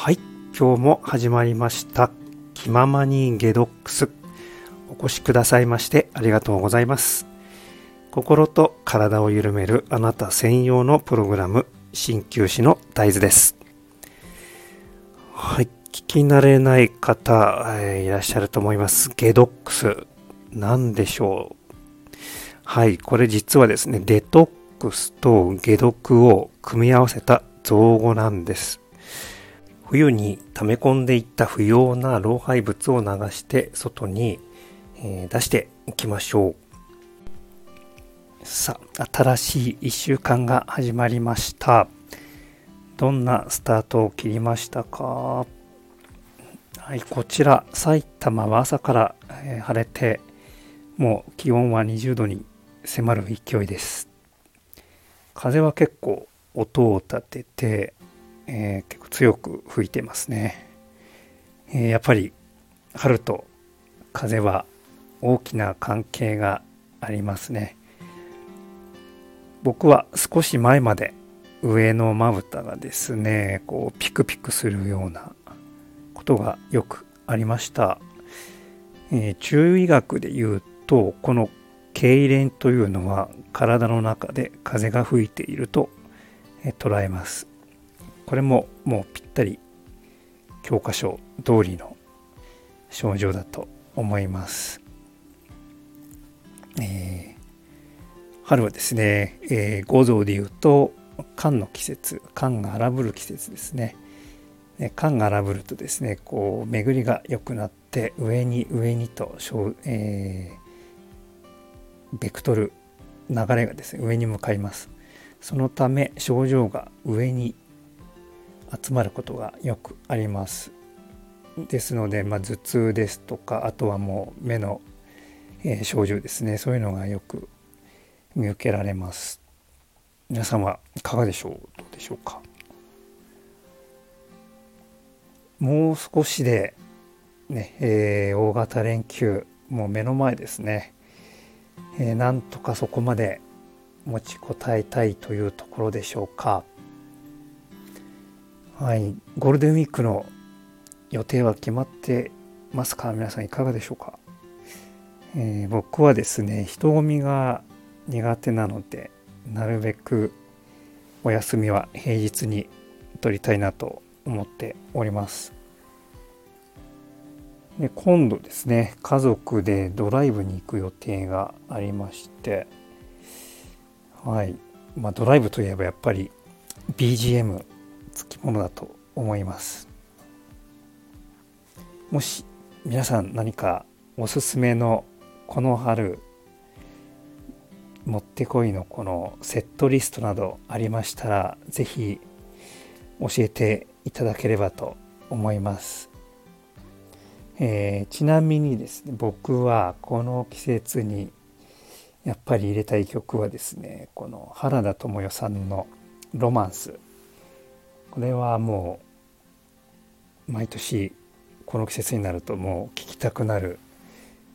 はい、今日も始まりました。気ままにゲドックス。お越しくださいましてありがとうございます。心と体を緩めるあなた専用のプログラム鍼灸師の大豆です。はい。聞き慣れない方、えー、いらっしゃると思います。ゲドックス。何でしょう？はい。これ実はですねデトックスと解毒を組み合わせた造語なんです。冬に溜め込んでいった不要な老廃物を流して外に、え出していきましょう。さあ新しい1週間が始まりました。どんなスタートを切りましたか？はいこちら埼玉は朝から、え晴れてもう気温は20度に迫る勢いです。風は結構音を立ててえー、強く吹いてますね、えー、やっぱり春と風は大きな関係がありますね。僕は少し前まで上のまぶたがですねこうピクピクするようなことがよくありました、えー、中医学で言うとこの痙攣というのは体の中で風が吹いていると捉えます。これももうぴったり教科書通りの症状だと思います。えー、春はですね、えー、五臓でいうと寒の季節寒が荒ぶる季節ですね。寒が荒ぶるとですねこう巡りが良くなって上に上にと、えー、ベクトル流れがですね上に向かいます。そのため症状が上に集まることがよくあります。ですので、まあ、頭痛ですとかあとはもう目の、えー、症状ですねそういうのがよく見受けられます。皆さんはいかがでしょう？どうでしょうか？もう少しでね、えー、大型連休もう目の前ですね、えー、なんとかそこまで持ちこたえたいというところでしょうか？はい、ゴールデンウィークの予定は決まってますか？皆さんいかがでしょうか、えー、僕はですね人混みが苦手なのでなるべくお休みは平日に取りたいなと思っております。で今度ですね家族でドライブに行く予定がありましてはい。まあドライブといえばやっぱり BGM つきものだと思います。もし皆さん何かおすすめのこの春もってこいのこのセットリストなどありましたら是非教えていただければと思います、えー、ちなみにですね僕はこの季節にやっぱり入れたい曲はですねこの原田知世さんの「ロマンス」れはもう毎年この季節になるともう聴きたくなる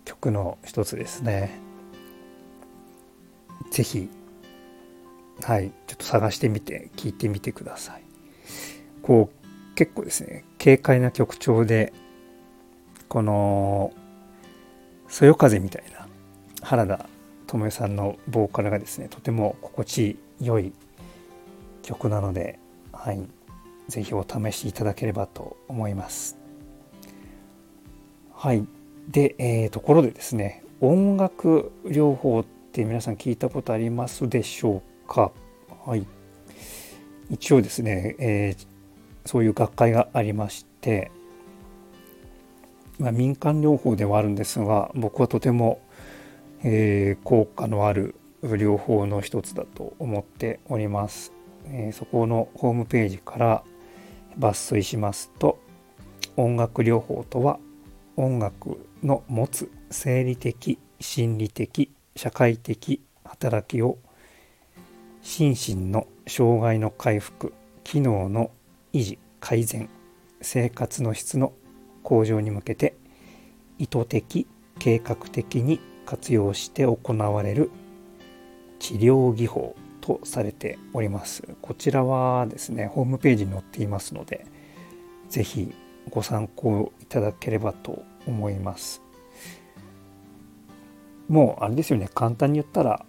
曲の一つですね。是非はいちょっと探してみて聴いてみてください。こう結構ですね軽快な曲調でこの「そよ風」みたいな原田知世さんのボーカルがですねとても心地よい曲なのではいぜひお試しいただければと思います。はい。で、えー、ところでですね、音楽療法って皆さん聞いたことありますでしょうか？はい。一応ですね、えー、そういう学会がありまして、まあ、民間療法ではあるんですが、僕はとても、えー、効果のある療法の一つだと思っております。えー、そこのホームページから抜粋しますと音楽療法とは音楽の持つ生理的心理的社会的働きを心身の障害の回復機能の維持改善生活の質の向上に向けて意図的計画的に活用して行われる治療技法。とされております。こちらはですね、ホームページに載っていますので、是非ご参考いただければと思いますもうあれですよね簡単に言ったら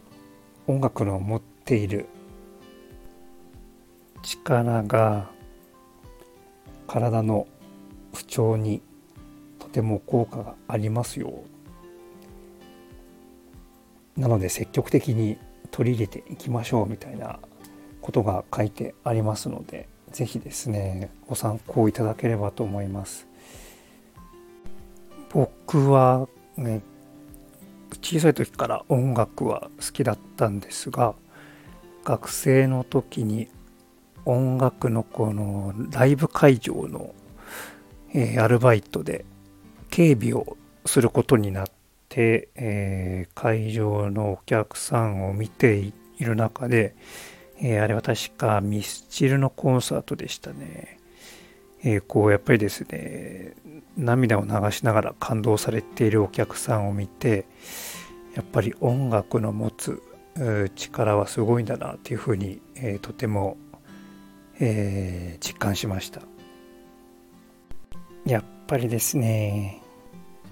音楽の持っている力が体の不調にとても効果がありますよなので積極的に取り入れていきましょうみたいなことが書いてありますので是非ですねご参考いただければと思います。僕はね小さい時から音楽は好きだったんですが学生の時に音楽のこのライブ会場の、えー、アルバイトで警備をすることになって、えー、会場のお客さんを見ている中で、えー、あれは確かミスチルのコンサートでしたね。えこうやっぱりですね涙を流しながら感動されているお客さんを見てやっぱり音楽の持つ力はすごいんだなっていうふうに、えー、とても、えー、実感しましたやっぱりですね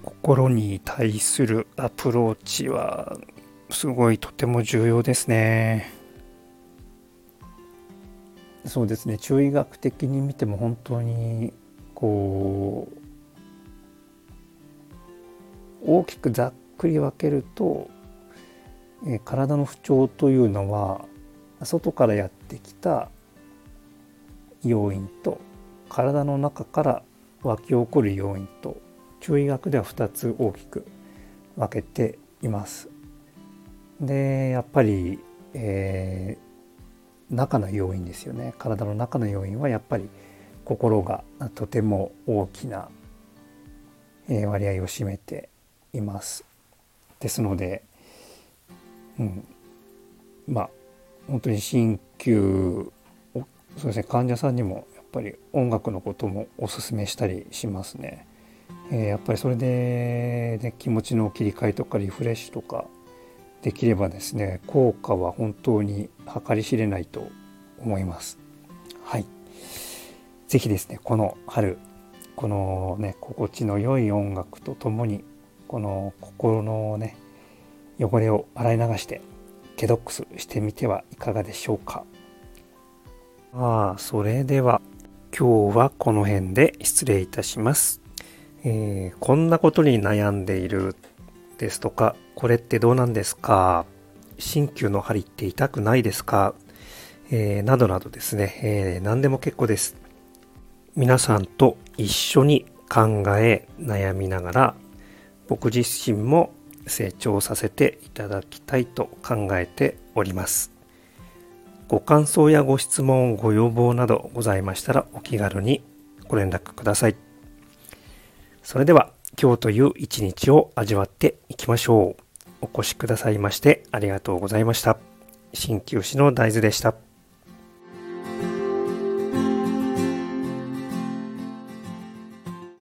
心に対するアプローチはすごいとても重要ですね。そうですね。中医学的に見ても本当にこう大きくざっくり分けると、え体の不調というのは外からやってきた要因と体の中から湧き起こる要因と中医学では2つ大きく分けています。でやっぱり、えー、中の要因ですよね体の中の要因はやっぱり心がとても大きな割合を占めています。ですので、うん、まあ本当に鍼灸そうですね患者さんにもやっぱり音楽のこともおすすめしたりしますね。え、やっぱりそれで、ね、気持ちの切り替えとかリフレッシュとかできればですね効果は本当に計り知れないと思います。はい。是非ですねこの春このね心地の良い音楽とともにこの心のね汚れを洗い流してケドックスしてみてはいかがでしょうかああそれでは今日はこの辺で失礼いたします、えー、こんなことに悩んでいるですとかこれってどうなんですか？鍼灸の針って痛くないですか、えー、などなどですね、えー、何でも結構です皆さんと一緒に考え悩みながら僕自身も成長させていただきたいと考えております。ご感想やご質問、ご要望などございましたらお気軽にご連絡ください。それでは今日という一日を味わっていきましょう。お越しくださいましてありがとうございました。鍼灸師の大豆でした。